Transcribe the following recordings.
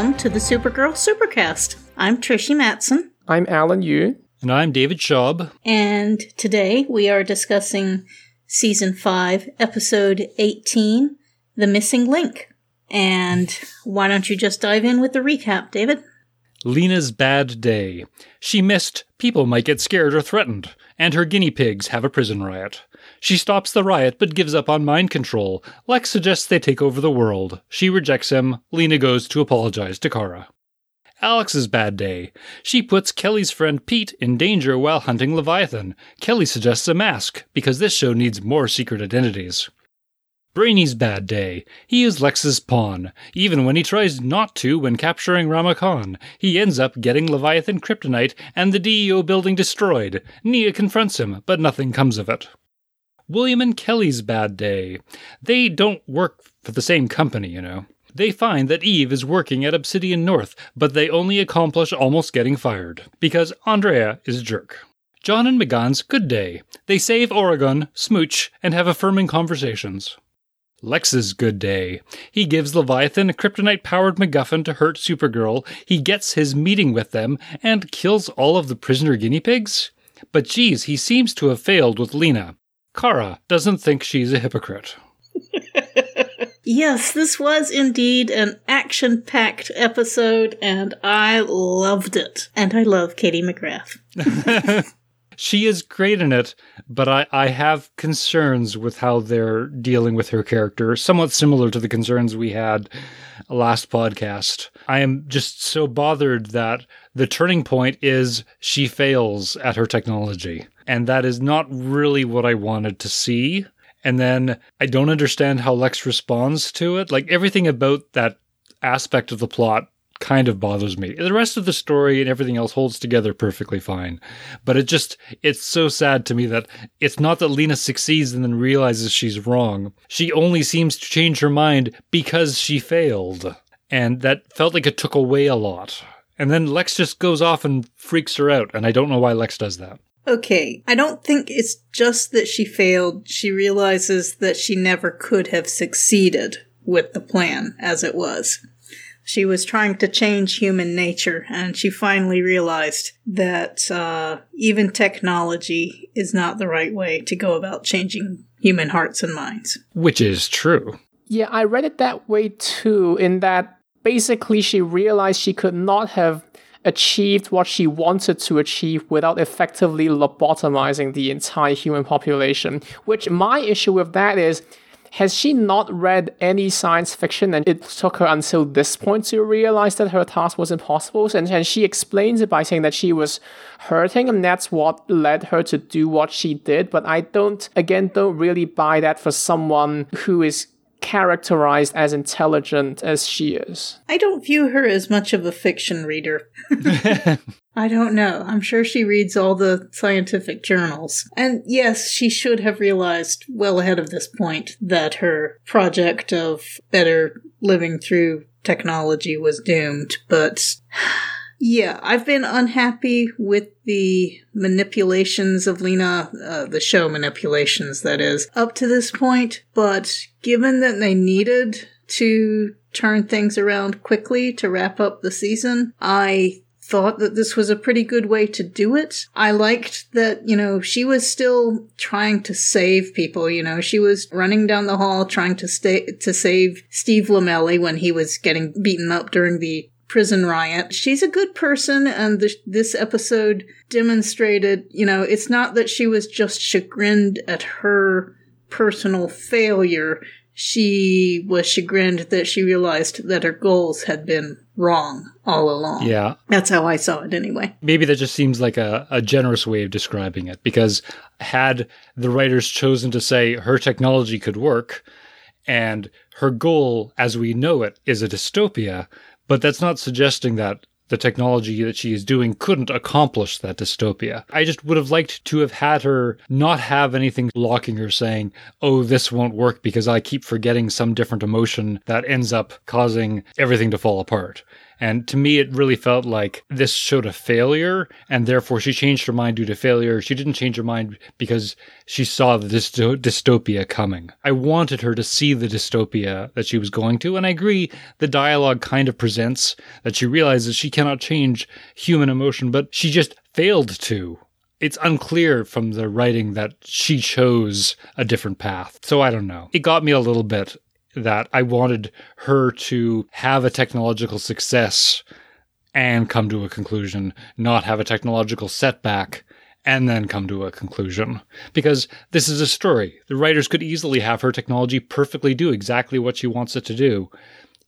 Welcome to the Supergirl Supercast. I'm Trish Matson, I'm Alan Yu. And I'm David Schaub. and today we are discussing Season 5, Episode 18 The Missing Link. And why don't you just dive in with the recap, David? Lena's bad day. She missed people might get scared or threatened, and her guinea pigs have a prison riot. She stops the riot but gives up on mind control. Lex suggests they take over the world. She rejects him. Lena goes to apologize to Kara. Alex's bad day. She puts Kelly's friend Pete in danger while hunting Leviathan. Kelly suggests a mask, because this show needs more secret identities. Brainy's bad day. He is Lex's pawn. Even when he tries not to when capturing Rama Khan, he ends up getting Leviathan kryptonite and the DEO building destroyed. Nia confronts him, but nothing comes of it. William and Kelly's bad day. They don't work for the same company, you know. They find that Eve is working at Obsidian North, but they only accomplish almost getting fired, because Andrea is a jerk. J'onn and M'Gann's good day. They save Oregon, smooch, and have affirming conversations. Lex's good day. He gives Leviathan a kryptonite powered MacGuffin to hurt Supergirl. He gets his meeting with them and kills all of the prisoner guinea pigs. But geez, he seems to have failed with Lena. Kara doesn't think she's a hypocrite. Yes, this was indeed an action packed episode, and I loved it. And I love Katie McGrath. She is great in it, but I, I have concerns with how they're dealing with her character, somewhat similar to the concerns we had last podcast. I am just so bothered that the turning point is she fails at her technology. And that is not really what I wanted to see. And then I don't understand how Lex responds to it. Like everything about that aspect of the plot kind of bothers me. The rest of the story and everything else holds together perfectly fine. But it just, it's so sad to me that it's not that Lena succeeds and then realizes she's wrong. She only seems to change her mind because she failed. And that felt like it took away a lot. And then Lex just goes off and freaks her out. And I don't know why Lex does that. Okay, I don't think it's just that she failed. She realizes that she never could have succeeded with the plan as it was. She was trying to change human nature, and she finally realized that uh, even technology is not the right way to go about changing human hearts and minds. Which is true. Yeah, I read it that way too, in that basically she realized she could not have achieved what she wanted to achieve without effectively lobotomizing the entire human population. Which my issue with that is has she not read any science fiction and it took her until this point to realize that her task was impossible? And, and she explains it by saying that she was hurting and that's what led her to do what she did. But I don't, again, don't really buy that for someone who is characterized as intelligent as she is. I don't view her as much of a fiction reader. I don't know. I'm sure she reads all the scientific journals. And yes, she should have realized well ahead of this point that her project of better living through technology was doomed, but yeah, I've been unhappy with the manipulations of Lena, uh, the show manipulations, that is, up to this point. But given that they needed to turn things around quickly to wrap up the season, I thought that this was a pretty good way to do it. I liked that, you know, she was still trying to save people, you know, she was running down the hall trying to stay, to save Steve Lomeli when he was getting beaten up during the prison riot. She's a good person, and the, this episode demonstrated, you know, it's not that she was just chagrined at her personal failure. She was chagrined that she realized that her goals had been wrong all along. Yeah. That's how I saw it anyway. Maybe that just seems like a, a generous way of describing it because had the writers chosen to say her technology could work and her goal as we know it is a dystopia, but that's not suggesting that the technology that she is doing couldn't accomplish that dystopia. I just would have liked to have had her not have anything blocking her saying, oh, this won't work because I keep forgetting some different emotion that ends up causing everything to fall apart. And to me, it really felt like this showed a failure, and therefore she changed her mind due to failure. She didn't change her mind because she saw dysto- dystopia coming. I wanted her to see the dystopia that she was going to, and I agree the dialogue kind of presents that she realizes she cannot change human emotion, but she just failed to it's unclear from the writing that she chose a different path. So I don't know. It got me a little bit that I wanted her to have a technological success and come to a conclusion, not have a technological setback and then come to a conclusion. Because this is a story. The writers could easily have her technology perfectly do exactly what she wants it to do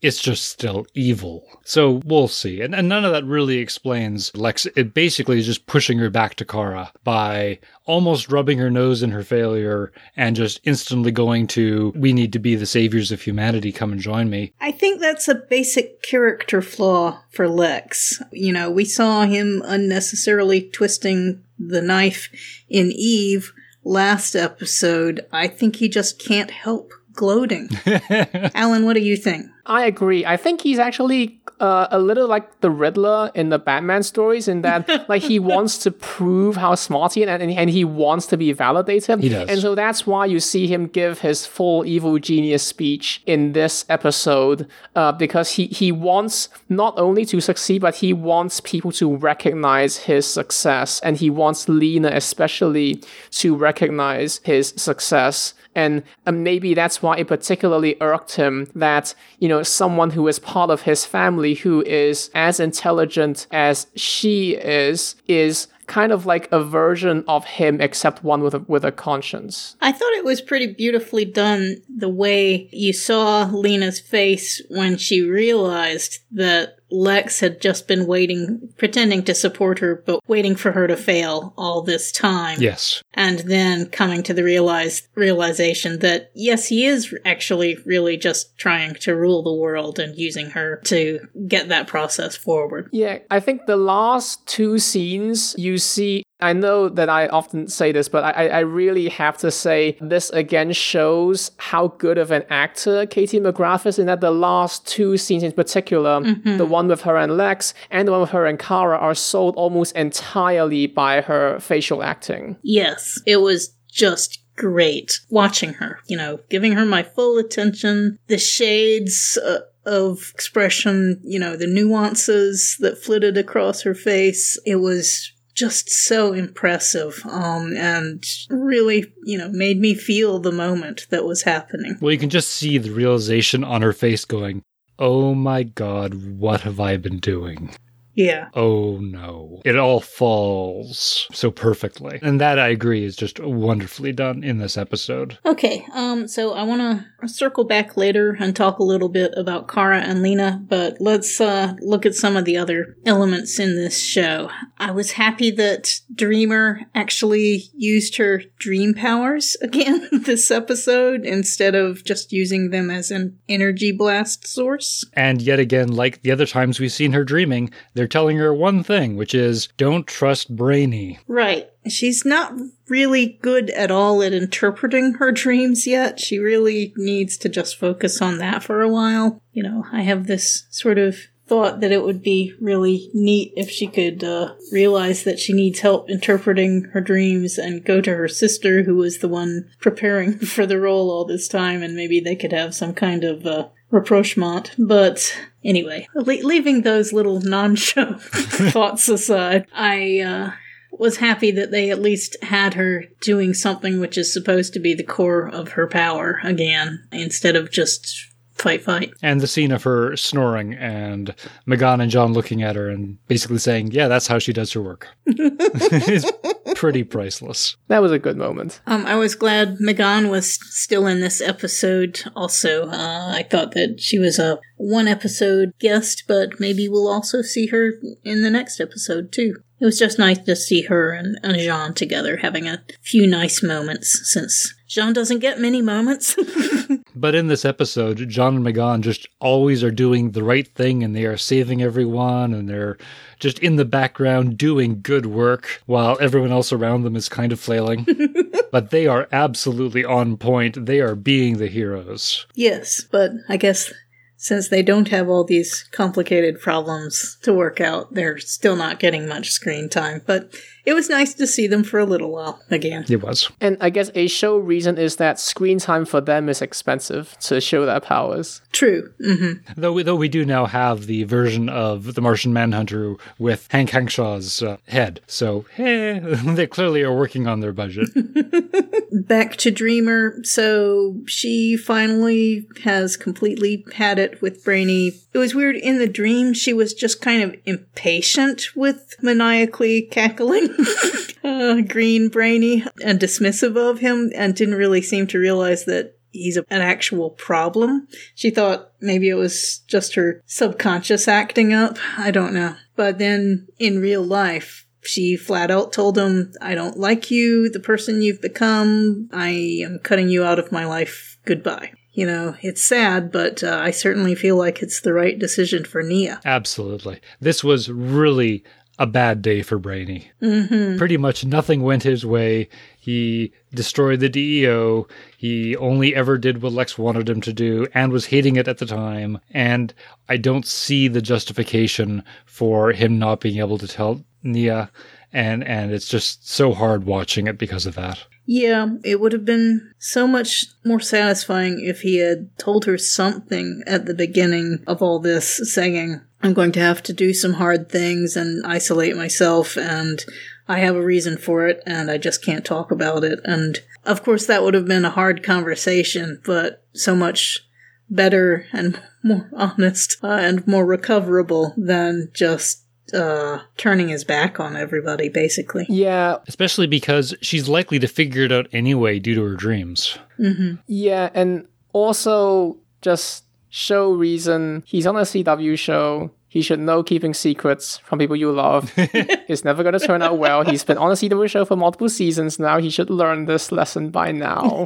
it's just still evil. So we'll see. And, and none of that really explains Lex. It basically is just pushing her back to Kara by almost rubbing her nose in her failure and just instantly going to, we need to be the saviors of humanity. Come and join me. I think that's a basic character flaw for Lex. You know, we saw him unnecessarily twisting the knife in Eve last episode. I think he just can't help gloating. Alan, what do you think? I agree. I think he's actually uh, a little like the Riddler in the Batman stories, in that like he wants to prove how smart he is, and, and he wants to be validated. He does. And so that's why you see him give his full evil genius speech in this episode, uh, because he he wants not only to succeed, but he wants people to recognize his success, and he wants Lena especially to recognize his success. And um, maybe that's why it particularly irked him that, you know, someone who is part of his family who is as intelligent as she is, is kind of like a version of him except one with a, with a conscience. I thought it was pretty beautifully done the way you saw Lena's face when she realized that Lex had just been waiting, pretending to support her, but waiting for her to fail all this time. Yes. And then coming to the realize, realization that, yes, he is actually really just trying to rule the world and using her to get that process forward. Yeah, I think the last two scenes you see I know that I often say this, but I, I really have to say this again shows how good of an actor Katie McGrath is in that the last two scenes in particular, mm-hmm. the one with her and Lex and the one with her and Kara, are sold almost entirely by her facial acting. Yes, it was just great watching her, you know, giving her my full attention, the shades. Uh, of expression, you know, the nuances that flitted across her face. It was just so impressive um, and really, you know, made me feel the moment that was happening. Well, you can just see the realization on her face going, Oh my god, what have I been doing? Yeah. Oh no. It all falls so perfectly. And that I agree is just wonderfully done in this episode. Okay, um so I want to circle back later and talk a little bit about Kara and Lena, but let's uh look at some of the other elements in this show. I was happy that Dreamer actually used her dream powers again this episode instead of just using them as an energy blast source. And yet again, like the other times we've seen her dreaming, they're telling her one thing, which is don't trust Brainy. Right. She's not really good at all at interpreting her dreams yet. She really needs to just focus on that for a while. You know, I have this sort of thought that it would be really neat if she could uh, realize that she needs help interpreting her dreams and go to her sister, who was the one preparing for the role all this time, and maybe they could have some kind of uh, rapprochement. But anyway, le- leaving those little non-show thoughts aside, I uh, was happy that they at least had her doing something which is supposed to be the core of her power again, instead of just fight, fight. And the scene of her snoring and M'Gann and J'onn looking at her and basically saying, "Yeah, that's how she does her work." pretty priceless. That was a good moment. Um, I was glad M'Gann was still in this episode. Also, uh, I thought that she was a one episode guest, but maybe we'll also see her in the next episode too. It was just nice to see her and, and J'onn together having a few nice moments since J'onn doesn't get many moments. but in this episode, J'onn and M'gann just always are doing the right thing and they are saving everyone and they're just in the background doing good work while everyone else around them is kind of flailing. but they are absolutely on point. They are being the heroes. Yes, but I guess since they don't have all these complicated problems to work out, they're still not getting much screen time. But it was nice to see them for a little while again. It was. And I guess a show reason is that screen time for them is expensive to show their powers. True. hmm Though we, though we do now have the version of the Martian Manhunter with Hank Henshaw's uh, head, so eh, they clearly are working on their budget. Back to Dreamer. So she finally has completely had it with Brainy. It was weird. In the dream, she was just kind of impatient with maniacally cackling uh, green Brainy and dismissive of him and didn't really seem to realize that he's a, an actual problem. She thought maybe it was just her subconscious acting up. I don't know. But then in real life, she flat out told him, I don't like you, the person you've become. I am cutting you out of my life. Goodbye. You know, it's sad, but uh, I certainly feel like it's the right decision for Nia. Absolutely. This was really a bad day for Brainy. Mm-hmm. Pretty much nothing went his way. He destroyed the DEO. He only ever did what Lex wanted him to do and was hating it at the time. And I don't see the justification for him not being able to tell Nia. And, and it's just so hard watching it because of that. Yeah, it would have been so much more satisfying if he had told her something at the beginning of all this, saying, I'm going to have to do some hard things and isolate myself, and I have a reason for it, and I just can't talk about it. And of course, that would have been a hard conversation, but so much better and more honest uh, and more recoverable than just uh, turning his back on everybody, basically. Yeah, Especially because she's likely to figure it out anyway due to her dreams. hmm yeah, and also just show reason he's on a CW show. He should know keeping secrets from people you love is never going to turn out well. He's been on a CW show for multiple seasons now. He should learn this lesson by now.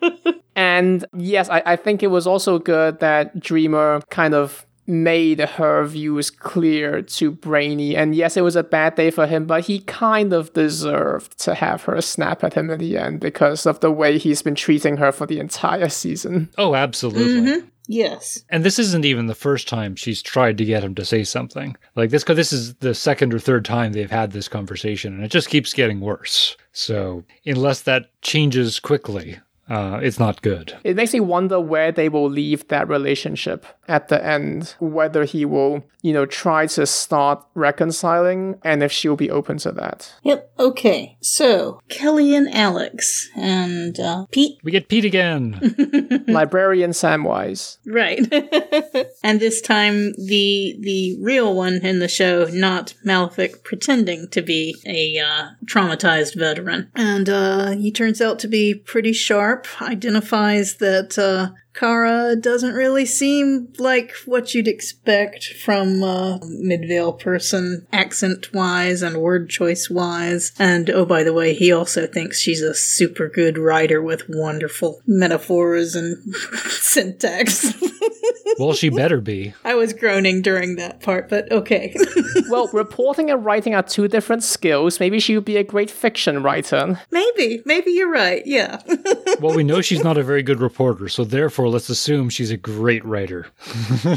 and yes, I, I think it was also good that Dreamer kind of made her views clear to Brainy. And yes, it was a bad day for him, but he kind of deserved to have her snap at him in the end because of the way he's been treating her for the entire season. Oh, absolutely. Mm-hmm. Yes. And this isn't even the first time she's tried to get him to say something. Like this, because this is the second or third time they've had this conversation, and it just keeps getting worse. So, unless that changes quickly, uh, it's not good. It makes me wonder where they will leave that relationship at the end. Whether he will, you know, try to start reconciling and if she'll be open to that. Yep. Okay. So Kelly and Alex and uh, Pete. We get Pete again. Librarian Samwise. Right. and this time the the real one in the show, not Malefic pretending to be a uh, traumatized veteran. And uh, he turns out to be pretty sharp. Identifies that uh, Kara doesn't really seem like what you'd expect from a Midvale person, accent wise and word choice wise. And oh, by the way, he also thinks she's a super good writer with wonderful metaphors and syntax. well, she better be. I was groaning during that part, but okay. Well, reporting and writing are two different skills. Maybe she would be a great fiction writer. maybe, maybe you're right, yeah. Well, we know she's not a very good reporter, so therefore let's assume she's a great writer.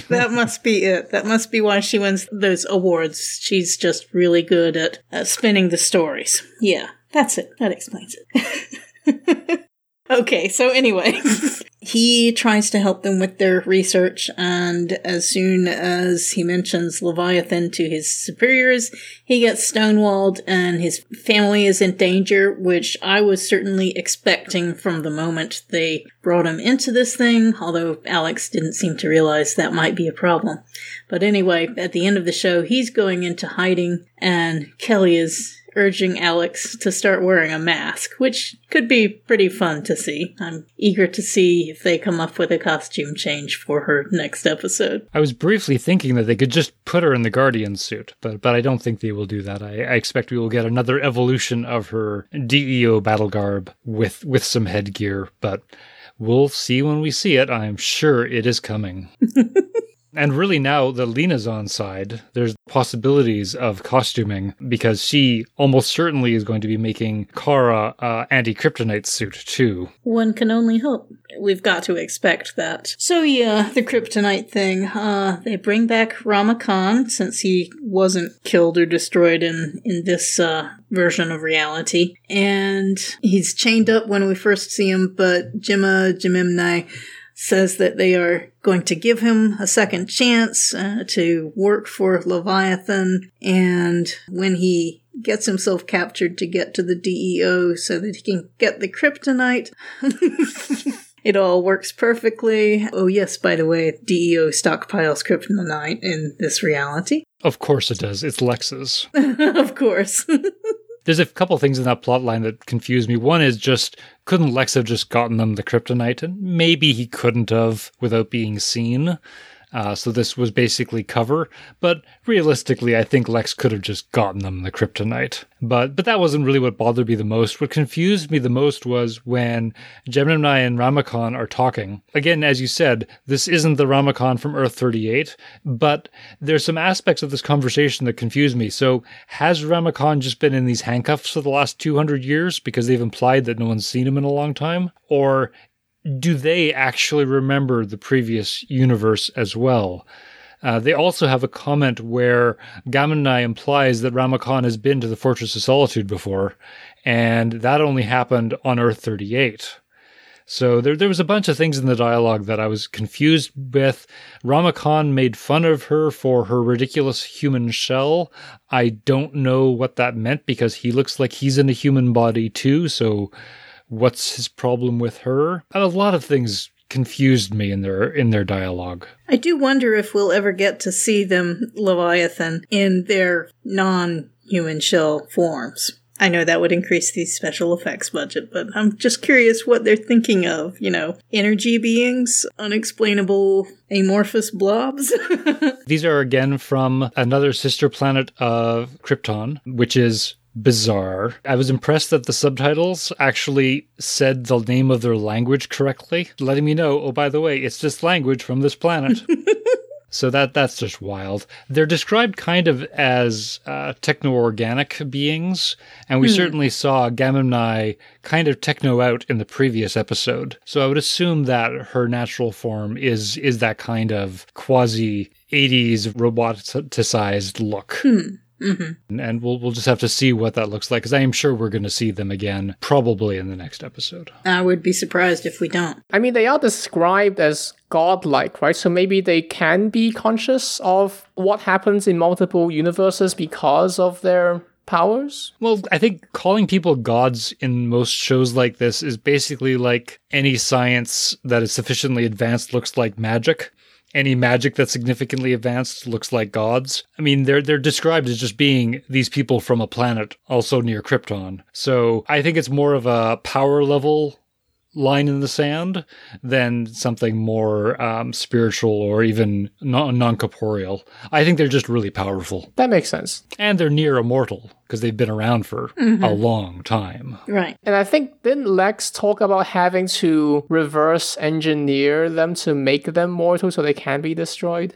that must be it. That must be why she wins those awards. She's just really good at uh, spinning the stories. Yeah, that's it. That explains it. okay, so anyway, he tries to help them with their research, and as soon as he mentions Leviathan to his superiors, he gets stonewalled and his family is in danger, which I was certainly expecting from the moment they brought him into this thing, although Alex didn't seem to realize that might be a problem. But anyway, at the end of the show, he's going into hiding, and Kelly is urging Alex to start wearing a mask, which could be pretty fun to see. I'm eager to see if they come up with a costume change for her next episode. I was briefly thinking that they could just put her in the Guardian suit, but but I don't think they will do that. I, I expect we will get another evolution of her DEO battle garb with with some headgear, but we'll see when we see it. I'm sure it is coming. And really, now that Lena's on side, there's possibilities of costuming because she almost certainly is going to be making Kara uh, anti kryptonite suit too. One can only hope. We've got to expect that. So yeah, the kryptonite thing. Uh, they bring back Rama Khan since he wasn't killed or destroyed in in this uh, version of reality, and he's chained up when we first see him. But Jemma Gamemnae says that they are going to give him a second chance uh, to work for Leviathan, and when he gets himself captured to get to the DEO so that he can get the kryptonite. It all works perfectly. Oh, yes, by the way, DEO stockpiles kryptonite in this reality. Of course it does. It's Lex's. of course. There's a couple things in that plot line that confuse me. One is just couldn't Lex have just gotten them the kryptonite? And maybe he couldn't have without being seen. Uh, so this was basically cover, but realistically, I think Lex could have just gotten them the kryptonite. But but that wasn't really what bothered me the most. What confused me the most was when Gamemnae and Rama Khan are talking. Again, as you said, this isn't the Rama Khan from Earth 38, but there's some aspects of this conversation that confuse me. So has Rama Khan just been in these handcuffs for the last 200 years because they've implied that no one's seen him in a long time? Or do they actually remember the previous universe as well? Uh, they also have a comment where Gamemnae implies that Rama Khan has been to the Fortress of Solitude before, and that only happened on Earth 38. So there, there was a bunch of things in the dialogue that I was confused with. Rama Khan made fun of her for her ridiculous human shell. I don't know what that meant because he looks like he's in a human body too, so what's his problem with her? A lot of things confused me in their in their dialogue. I do wonder if we'll ever get to see them Leviathan in their non-human shell forms. I know that would increase the special effects budget, but I'm just curious what they're thinking of. You know, energy beings, unexplainable amorphous blobs. These are again from another sister planet of Krypton, which is bizarre. I was impressed that the subtitles actually said the name of their language correctly, letting me know, oh, by the way, it's this language from this planet. so that that's just wild. They're described kind of as uh, techno-organic beings, and we hmm. certainly saw Gamemnae kind of techno out in the previous episode. So I would assume that her natural form is is that kind of quasi 80s roboticized look. Hmm. Mm-hmm. And we'll we'll just have to see what that looks like because I am sure we're going to see them again probably in the next episode. I would be surprised if we don't. I mean, they are described as godlike, right? So maybe they can be conscious of what happens in multiple universes because of their powers? Well, I think calling people gods in most shows like this is basically like any science that is sufficiently advanced looks like magic any magic that's significantly advanced looks like gods. I mean, they're they're described as just being these people from a planet also near Krypton. So I think it's more of a power level line in the sand than something more um, spiritual or even non corporeal. I think they're just really powerful. That makes sense. And they're near immortal because they've been around for mm-hmm. a long time. Right. And I think didn't Lex talk about having to reverse engineer them to make them mortal so they can be destroyed?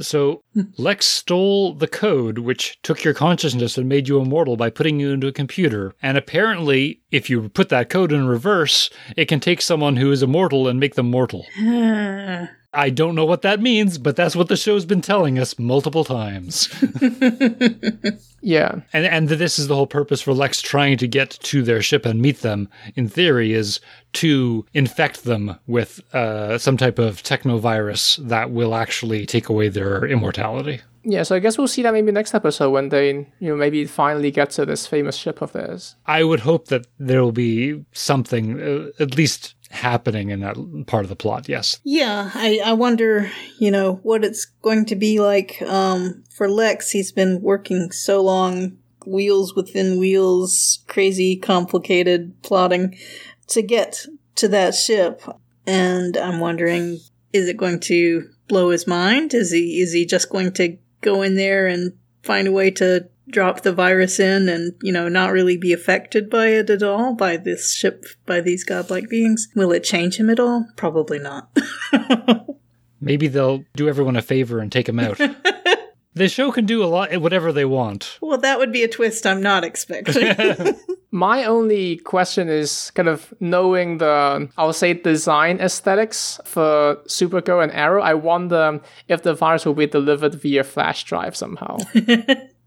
So hmm. Lex stole the code which took your consciousness and made you immortal by putting you into a computer. And apparently, if you put that code in reverse, it can take someone who is immortal and make them mortal. I don't know what that means, but that's what the show's been telling us multiple times. yeah. And and this is the whole purpose for Lex trying to get to their ship and meet them, in theory, is to infect them with uh, some type of technovirus that will actually take away their immortality. Yeah, so I guess we'll see that maybe next episode when they, you know, maybe finally get to this famous ship of theirs. I would hope that there will be something, uh, at least happening in that part of the plot. Yes. Yeah, I, I wonder, you know, what it's going to be like um, for Lex. He's been working so long, wheels within wheels, crazy, complicated plotting to get to that ship, and I'm wondering, is it going to blow his mind? Is he is he just going to go in there and find a way to drop the virus in and, you know, not really be affected by it at all, by this ship, by these godlike beings? Will it change him at all? Probably not. Maybe they'll do everyone a favor and take him out. the show can do a lot, whatever they want. Well, that would be a twist I'm not expecting. My only question is kind of knowing the, I'll say, design aesthetics for Supergirl and Arrow. I wonder if the virus will be delivered via flash drive somehow.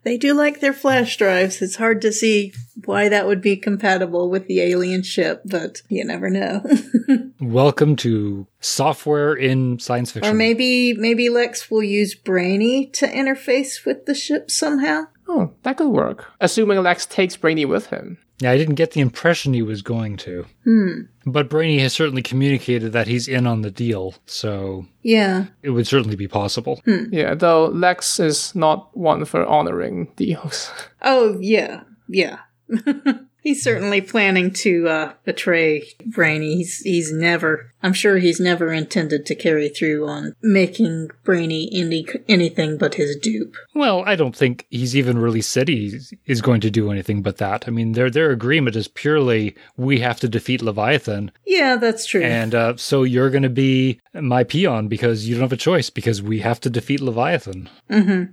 They do like their flash drives. It's hard to see why that would be compatible with the alien ship, but you never know. Welcome to software in science fiction. or maybe maybe Lex will use Brainy to interface with the ship somehow. Oh, that could work. Assuming Lex takes Brainy with him. Yeah, I didn't get the impression he was going to. Hmm. But Brainy has certainly communicated that he's in on the deal, so Yeah. it would certainly be possible. Yeah, though Lex is not one for honoring deals. Oh, yeah. Yeah. he's certainly planning to uh, betray Brainy. He's he's never. I'm sure he's never intended to carry through on making Brainy any anything but his dupe. Well, I don't think he's even really said he is going to do anything but that. I mean, their their agreement is purely we have to defeat Leviathan, Yeah, that's true. and uh, so you're going to be my peon because you don't have a choice because we have to defeat Leviathan.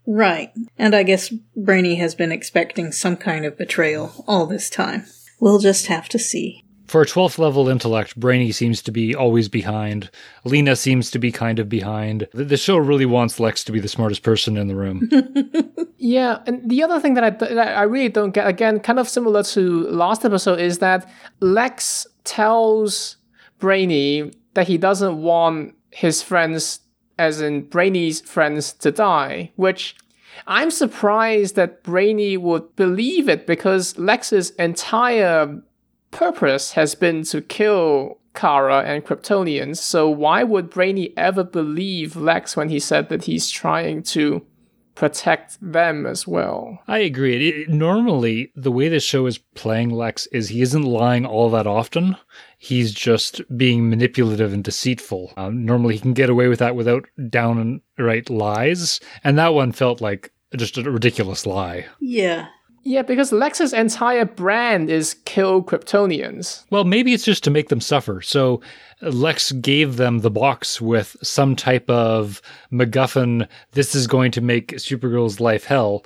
right. And I guess Brainy has been expecting some kind of betrayal all this time. We'll just have to see. For a 12th level intellect, Brainy seems to be always behind. Lena seems to be kind of behind. The, show really wants Lex to be the smartest person in the room. Yeah, and the other thing that I, that I really don't get, again, kind of similar to last episode, is that Lex tells Brainy that he doesn't want his friends, as in Brainy's friends, to die, which I'm surprised that Brainy would believe it because Lex's entire purpose has been to kill Kara and Kryptonians, so why would Brainy ever believe Lex when he said that he's trying to protect them as well. I agree. It, it- normally, the way this show is playing Lex is he isn't lying all that often. He's just being manipulative and deceitful. Um, normally, he can get away with that without downright lies, and that one felt like just a ridiculous lie. Yeah. Yeah, because Lex's entire brand is kill Kryptonians. Well, maybe it's just to make them suffer. So uh, Lex gave them the box with some type of MacGuffin. This is going to make Supergirl's life hell.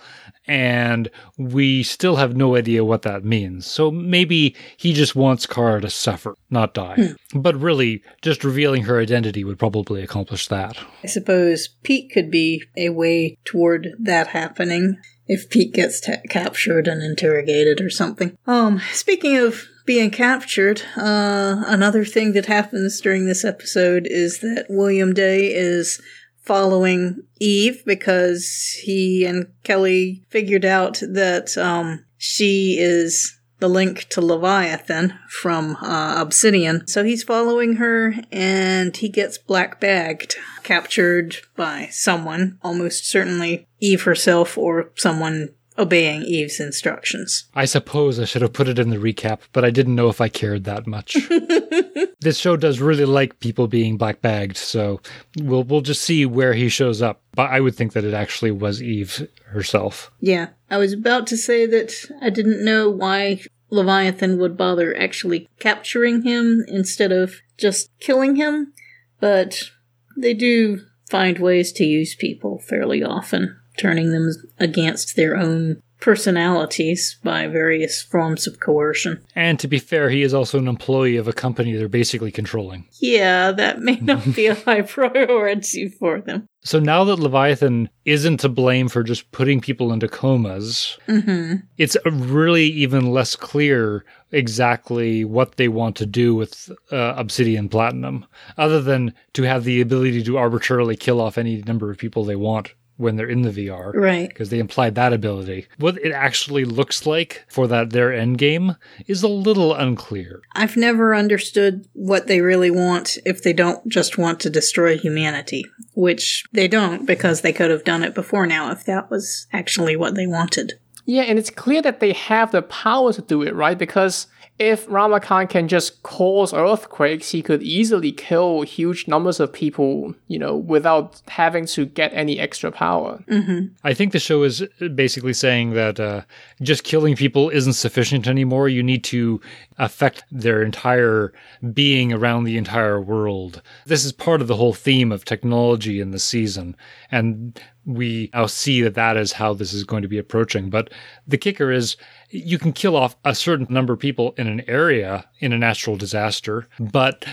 And we still have no idea what that means. So maybe he just wants Kara to suffer, not die. Hmm. But really, just revealing her identity would probably accomplish that. I suppose Pete could be a way toward that happening if Pete gets captured and interrogated or something. Um, speaking of being captured, uh, another thing that happens during this episode is that William Dey is following Eve because he and Kelly figured out that, um, she is the link to Leviathan from uh, Obsidian. So he's following her and he gets black bagged, captured by someone, almost certainly Eve herself or someone obeying Eve's instructions. I suppose I should have put it in the recap, but I didn't know if I cared that much. this show does really like people being black bagged, so we'll we'll just see where he shows up. But I would think that it actually was Eve herself. Yeah, I was about to say that I didn't know why Leviathan would bother actually capturing him instead of just killing him, but they do find ways to use people fairly often, turning them against their own personalities by various forms of coercion. And to be fair, he is also an employee of a company they're basically controlling. Yeah, that may not be a high priority for them. So now that Leviathan isn't to blame for just putting people into comas, Mm-hmm. it's really even less clear exactly what they want to do with uh, Obsidian Platinum, other than to have the ability to arbitrarily kill off any number of people they want when they're in the VR. Right. Because they implied that ability. What it actually looks like for that their end game is a little unclear. I've never understood what they really want if they don't just want to destroy humanity, which they don't because they could have done it before now if that was actually what they wanted. Yeah, and it's clear that they have the power to do it, right? Because if Rama Khan can just cause earthquakes, he could easily kill huge numbers of people, you know, without having to get any extra power. Mm-hmm. I think the show is basically saying that uh, just killing people isn't sufficient anymore. You need to affect their entire being around the entire world. This is part of the whole theme of technology in the season. And we now see that that is how this is going to be approaching. But the kicker is you can kill off a certain number of people in an area in a natural disaster, but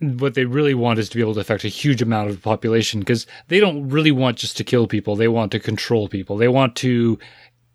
what they really want is to be able to affect a huge amount of the population because they don't really want just to kill people. They want to control people. They want to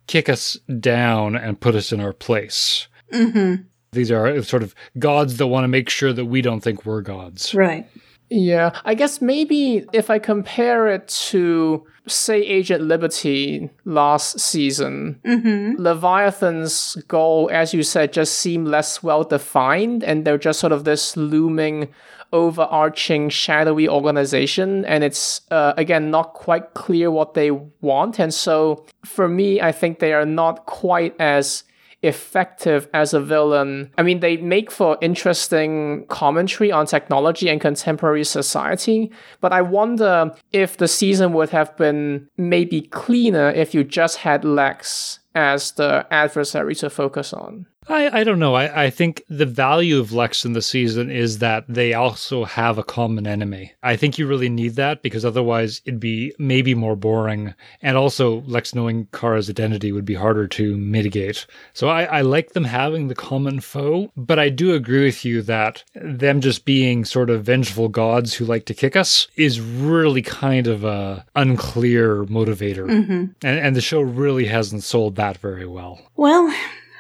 kick us down and put us in our place. Mm-hmm. These are sort of gods that want to make sure that we don't think we're gods. Right. Yeah, I guess maybe if I compare it to, say, Agent Liberty last season, Mm-hmm. Leviathan's goal, as you said, just seemed less well defined, and they're just sort of this looming, overarching, shadowy organization, and it's, uh, again, not quite clear what they want. And so, for me, I think they are not quite as effective as a villain. I mean, they make for interesting commentary on technology and contemporary society, but I wonder if the season would have been maybe cleaner if you just had Lex as the adversary to focus on. I, I don't know. I, I think the value of Lex in the season is that they also have a common enemy. I think you really need that because otherwise it'd be maybe more boring. And also, Lex knowing Kara's identity would be harder to mitigate. So I, I like them having the common foe, but I do agree with you that them just being sort of vengeful gods who like to kick us is really kind of a unclear motivator. Mm-hmm. And, and the show really hasn't sold that very well. Well,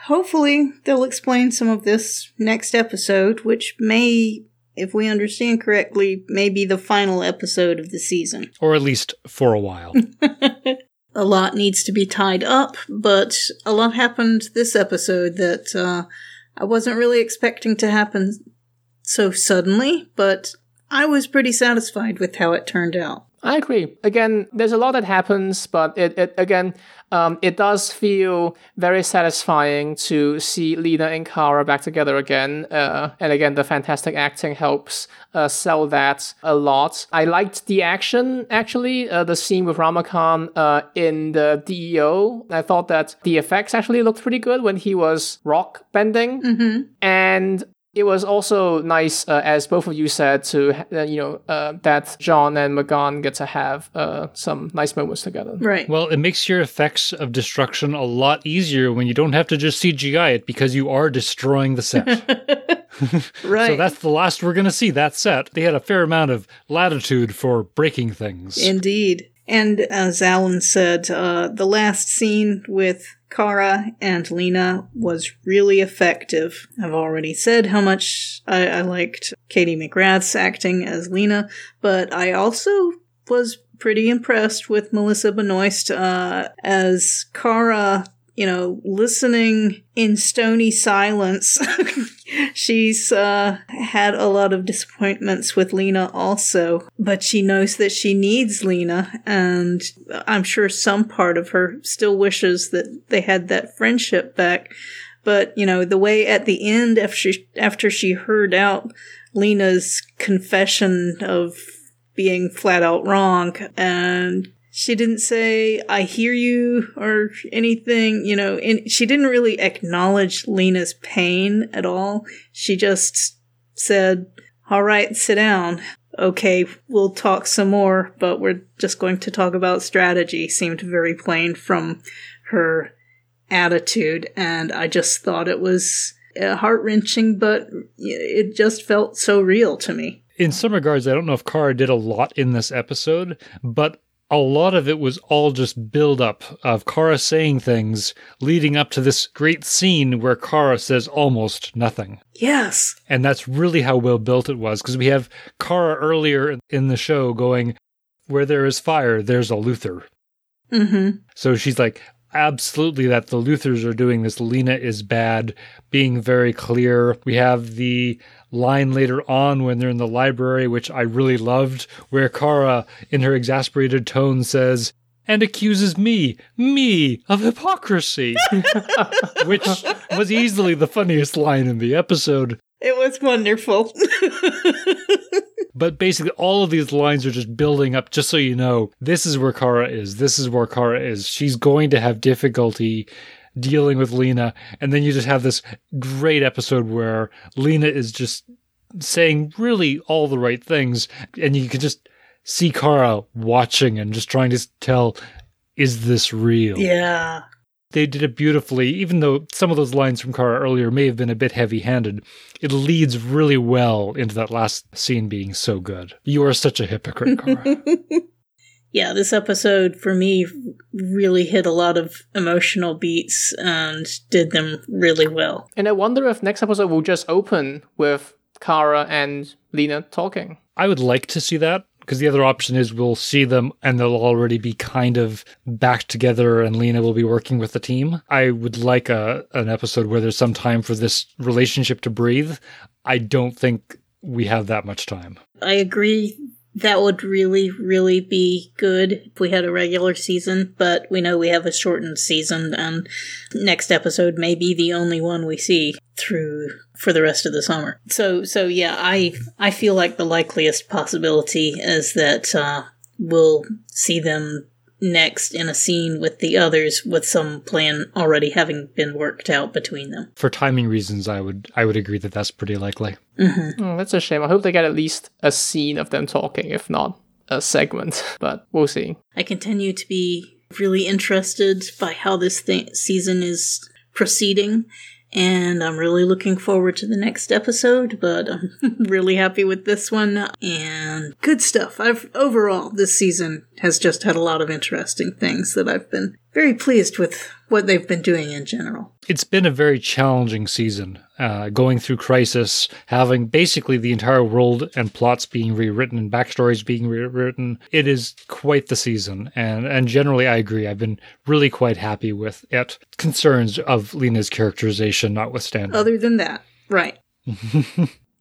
hopefully they'll explain some of this next episode, which may, if we understand correctly, may be the final episode of the season. Or at least for a while. a lot needs to be tied up, but a lot happened this episode that uh, I wasn't really expecting to happen so suddenly, but I was pretty satisfied with how it turned out. I agree. Again, there's a lot that happens, but it, it again, um, it does feel very satisfying to see Lena and Kara back together again. Uh, and again, the fantastic acting helps uh, sell that a lot. I liked the action, actually, uh, the scene with Rama Khan uh, in the DEO. I thought that the effects actually looked pretty good when he was rock bending. Mm-hmm. And it was also nice, uh, as both of you said, to uh, you know uh, that J'onn and M'Gann get to have uh, some nice moments together. Right. Well, it makes your effects of destruction a lot easier when you don't have to just CGI it because you are destroying the set. right. So that's the last we're going to see that set. They had a fair amount of latitude for breaking things. Indeed. And as Alan said, uh, the last scene with Kara and Lena was really effective. I've already said how much I, I liked Katie McGrath's acting as Lena, but I also was pretty impressed with Melissa Benoist uh, as Kara. You know, listening in stony silence. She's uh, had a lot of disappointments with Lena also, but she knows that she needs Lena, and I'm sure some part of her still wishes that they had that friendship back. But, you know, the way at the end, after she, after she heard out Lena's confession of being flat out wrong, and she didn't say i hear you or anything you know and she didn't really acknowledge lena's pain at all. She just said all right sit down. Okay we'll talk some more but we're just going to talk about strategy seemed very plain from her attitude and i just thought it was heart-wrenching but it just felt so real to me. In some regards i don't know if kara did a lot in this episode but a lot of it was all just build up of Kara saying things leading up to this great scene where Kara says almost nothing. Yes. And that's really how well built it was because we have Kara earlier in the show going, Where there is fire, there's a Luthor. Mm-hmm. So she's like, Absolutely, that the Luthors are doing this. Lena is bad, being very clear. We have the line later on when they're in the library, which I really loved, where Kara, in her exasperated tone, says, and accuses me, me, of hypocrisy, which was easily the funniest line in the episode. It was wonderful. But basically, all of these lines are just building up, just so you know, this is where Kara is. This is where Kara is. She's going to have difficulty dealing with Lena. And then you just have this great episode where Lena is just saying really all the right things. And you can just see Kara watching and just trying to tell, is this real? yeah. They did it beautifully, even though some of those lines from Kara earlier may have been a bit heavy handed. It leads really well into that last scene being so good. You are such a hypocrite, Kara. Yeah, this episode for me really hit a lot of emotional beats and did them really well. And I wonder if next episode will just open with Kara and Lena talking. I would like to see that because the other option is we'll see them and they'll already be kind of back together and Lena will be working with the team. I would like a an episode where there's some time for this relationship to breathe. I don't think we have that much time. I agree that would really, really be good if we had a regular season, but we know we have a shortened season, and next episode may be the only one we see through for the rest of the summer. So, so yeah, I I feel like the likeliest possibility is that uh, we'll see them next in a scene with the others, with some plan already having been worked out between them. For timing reasons, I would I would agree that that's pretty likely. Mm-hmm. Oh, that's a shame. I hope they get at least a scene of them talking, if not a segment. But we'll see. I continue to be really interested by how this th- season is proceeding, and I'm really looking forward to the next episode. But I'm really happy with this one, and good stuff. I've overall this season has just had a lot of interesting things that I've been very pleased with what they've been doing in general. It's been a very challenging season, uh, going through Crisis, having basically the entire world and plots being rewritten and backstories being rewritten. It is quite the season, and and generally I agree. I've been really quite happy with it. Concerns of Lena's characterization notwithstanding. Other than that, right.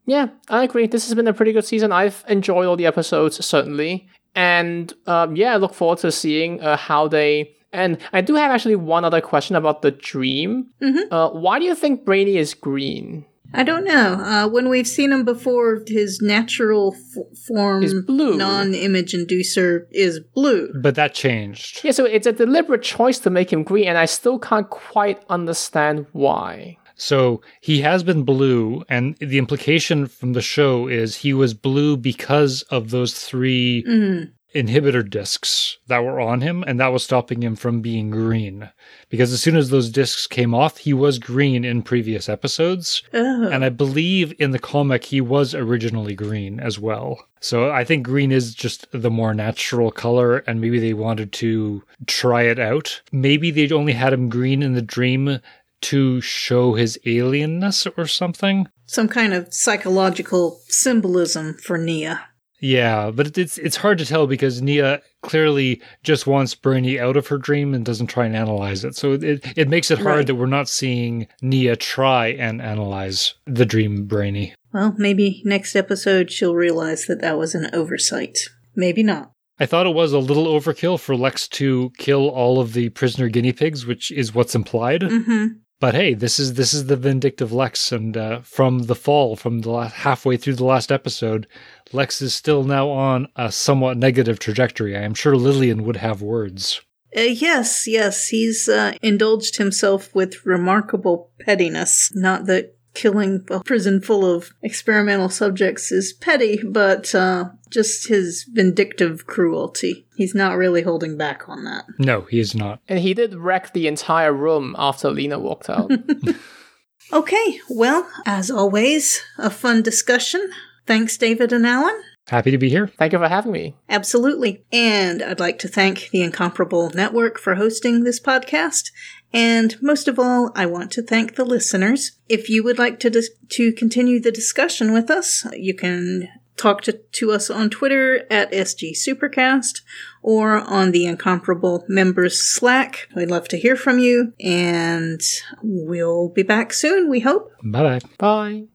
Yeah, I agree. This has been a pretty good season. I've enjoyed all the episodes, certainly. And um, yeah, I look forward to seeing uh, how they. And I do have actually one other question about the dream. Mhm. Uh, why do you think Brainy is green? I don't know. Uh, when we've seen him before, his natural f- form, Is blue. non-image inducer, is blue. but that changed. Yeah, so it's a deliberate choice to make him green, and I still can't quite understand why. So he has been blue, and the implication from the show is he was blue because of those three Mm. Inhibitor discs that were on him, and that was stopping him from being green. Because as soon as those discs came off, he was green in previous episodes. Oh. And I believe in the comic he was originally green as well. So I think green is just the more natural color, and maybe they wanted to try it out. Maybe they only had him green in the dream to show his alienness or something. Some kind of psychological symbolism for Nia. Yeah, but it's it's hard to tell because Nia clearly just wants Brainy out of her dream and doesn't try and analyze it. So it it makes it hard Right. that we're not seeing Nia try and analyze the dream Brainy. Well, maybe next episode she'll realize that that was an oversight. Maybe not. I thought it was a little overkill for Lex to kill all of the prisoner guinea pigs, which is what's implied. Mm-hmm. But hey, this is this is the vindictive Lex, and uh, from the fall, from the last, halfway through the last episode, Lex is still now on a somewhat negative trajectory. I am sure Lillian would have words. Uh, yes, yes, he's uh, indulged himself with remarkable pettiness. Not that killing a prison full of experimental subjects is petty, but uh, just his vindictive cruelty. He's not really holding back on that. No, he is not. And he did wreck the entire room after Lena walked out. Okay, well, as always, a fun discussion. Thanks, David and Alan. Happy to be here. Thank you for having me. Absolutely. And I'd like to thank the Incomparable Network for hosting this podcast. And most of all, I want to thank the listeners. If you would like to dis- to continue the discussion with us, you can talk to, to us on Twitter at SG Supercast or on the Incomparable Members Slack. We'd love to hear from you, and we'll be back soon, we hope. Bye bye. Bye.